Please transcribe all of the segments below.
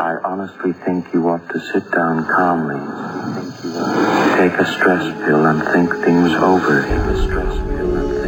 I honestly think you ought to sit down calmly. Take a stress pill and think things over. Take a stress pill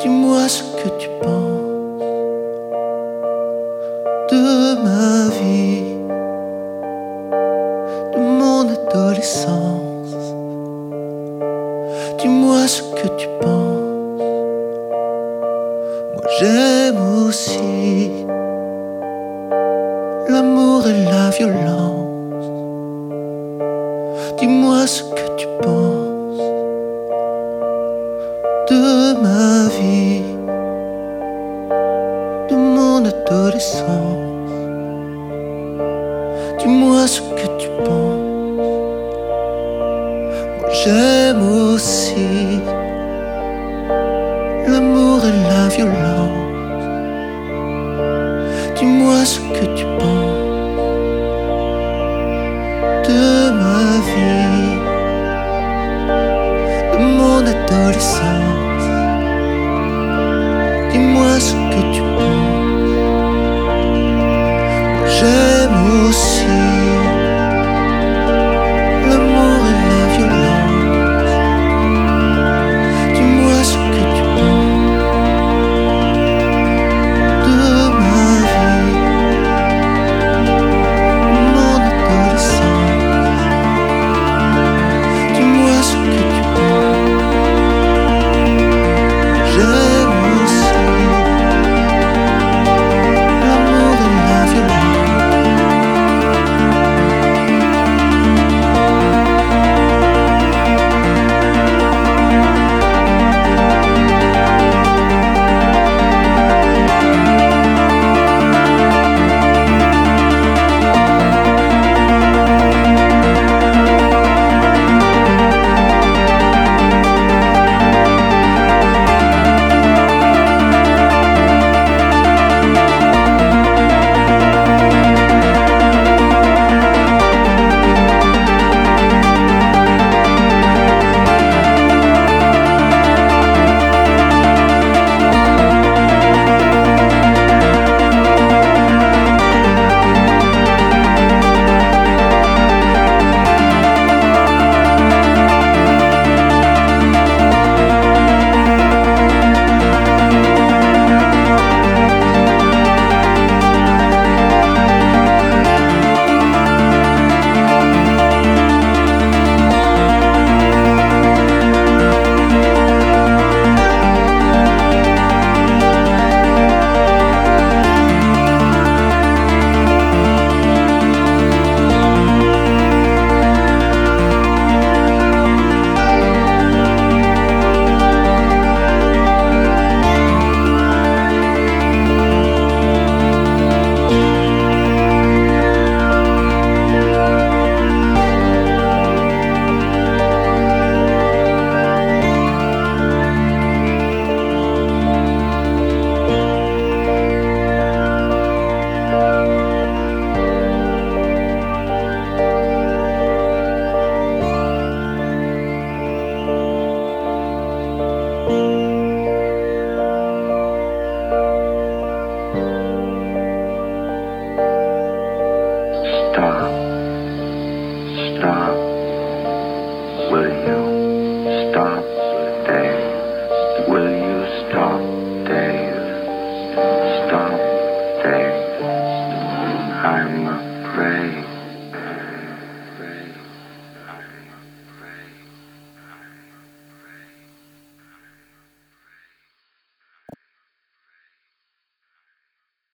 Dis-moi ce que tu penses.